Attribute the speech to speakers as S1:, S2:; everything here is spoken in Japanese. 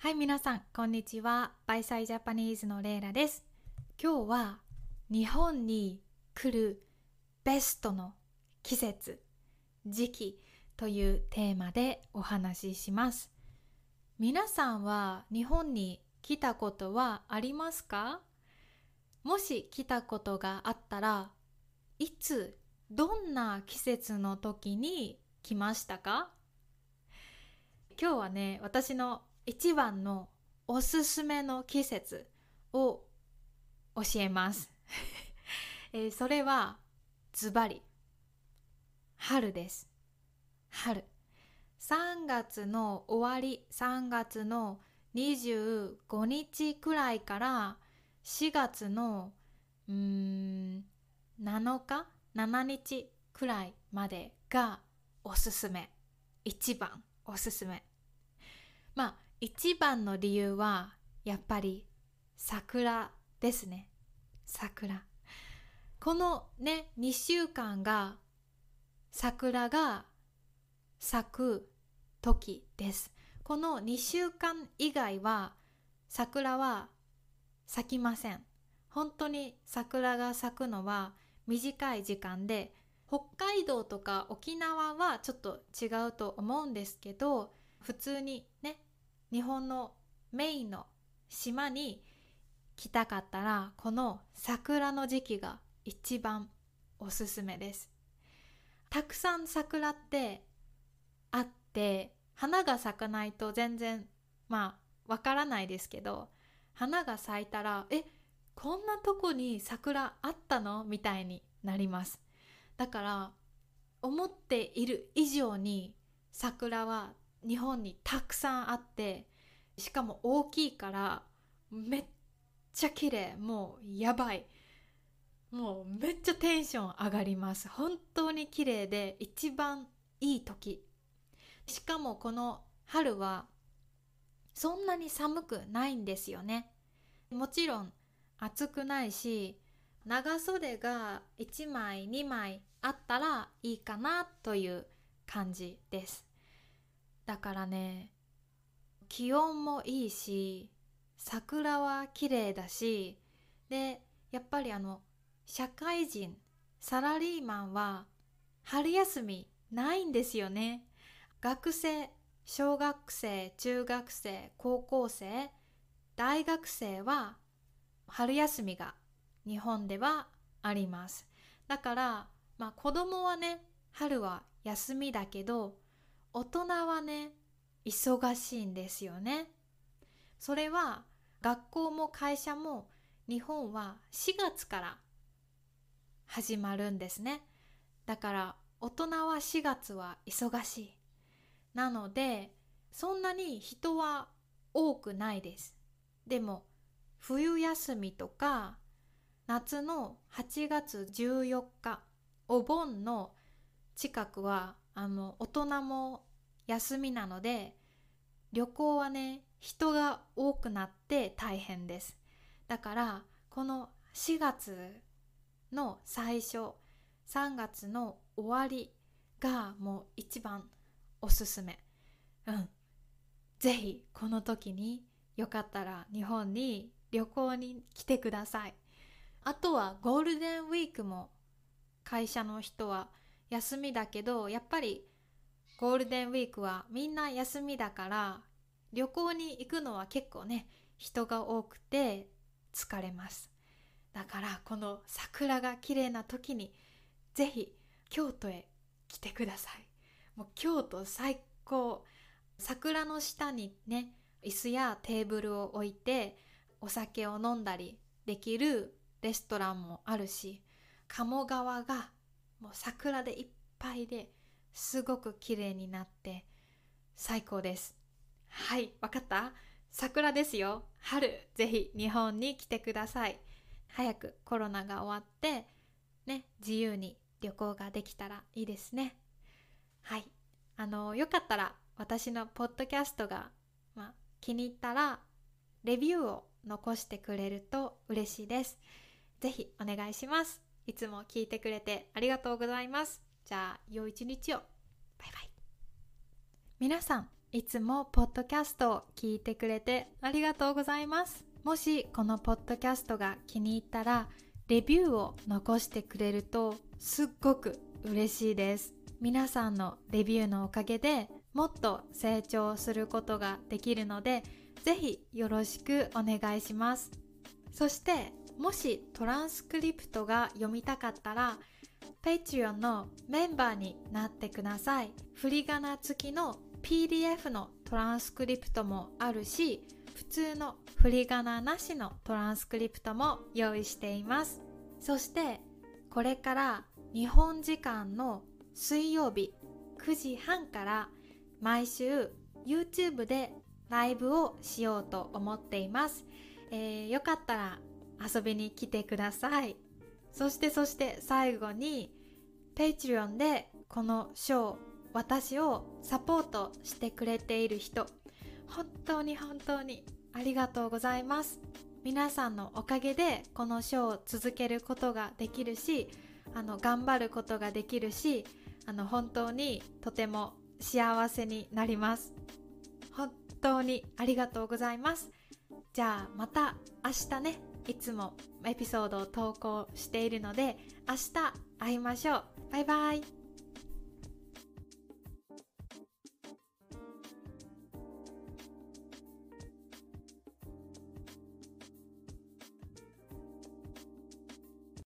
S1: はい、皆さん、こんにちは。バイサイジャパニーズのレイラです。今日は日本に来るベストの季節、時期というテーマでお話しします。皆さんは日本に来たことはありますか？もし来たことがあったらいつどんな季節の時に来ましたか？今日はね私の一番のおすすめの季節を教えます、えーそれはズバリ。春です。春。3月の終わり3月の25日くらいから4月のうん7日？7日くらいまでがおすすめ。一番おすすめ。まあ一番の理由はやっぱり桜ですね。桜。このね2週間が桜が咲く時です。この2週間以外は桜は咲きません。本当に桜が咲くのは短い時間で北海道とか沖縄はちょっと違うと思うんですけど普通にね日本のメインの島に来たかったらこの桜の時期が一番おすすめです。たくさん桜ってあって花が咲かないと全然まあわからないですけど花が咲いたらえこんなとこに桜あったの？みたいになります。だから思っている以上に桜は日本にたくさんあってしかも大きいからめっちゃ綺麗もうやばい。もうめっちゃテンション上がります。本当に綺麗で一番いい時。しかもこの春はそんなに寒くないんですよね。もちろん暑くないし長袖が1枚2枚あったらいいかなという感じです。だからね気温もいいし桜は綺麗だしでやっぱりあの社会人サラリーマンは春休みないんですよね。学生小学生中学生高校生大学生は春休みが日本ではあります。だからまあ子供はね春は休みだけど大人はね忙しいんですよね。それは学校も会社も日本は4月から始まるんですね。だから大人は4月は忙しい。なのでそんなに人は多くないです。でも冬休みとか夏の8月14日お盆の近くはあの大人も休みなので旅行はね人が多くなって大変です。だからこの4月の最初3月の終わりがもう一番おすすめ。うん。ぜひこの時によかったら日本に旅行に来てください。あとはゴールデンウィークも会社の人は休みだけどやっぱりゴールデンウィークはみんな休みだから旅行に行くのは結構ね人が多くて疲れます。だからこの桜が綺麗な時にぜひ京都へ来てください。もう京都最高。桜の下にね椅子やテーブルを置いてお酒を飲んだりできるレストランもあるし鴨川がもう桜でいっぱいですごく綺麗になって最高です。はいわかった？桜ですよ。春ぜひ日本に来てください。早くコロナが終わってね自由に旅行ができたらいいですね。はいあのよかったら私のポッドキャストが、まあ、気に入ったらレビューを残してくれると嬉しいです。ぜひお願いします。いつも聞いてくれてありがとうございます。じゃあ良い一日を。バイバイ。皆さんいつもポッドキャストを聞いてくれてありがとうございます。もしこのポッドキャストが気に入ったらレビューを残してくれるとすっごく嬉しいです。皆さんのレビューのおかげでもっと成長することができるのでぜひよろしくお願いします。そしてもしトランスクリプトが読みたかったら Patreon のメンバーになってください。振り仮名付きの PDF のトランスクリプトもあるし普通の振り仮名なしのトランスクリプトも用意しています。そしてこれから日本時間の水曜日9時半から毎週 YouTube でライブをしようと思っています、えー、よかったら遊びに来てください。そしてそして最後に Patreon でこのショー私をサポートしてくれている人。本当に本当にありがとうございます。皆さんのおかげでこのショーを続けることができるしあの頑張ることができるしあの本当にとても幸せになります。本当にありがとうございます。じゃあまた明日ね。いつもエピソードを投稿しているので明日会いましょう。バイバイ。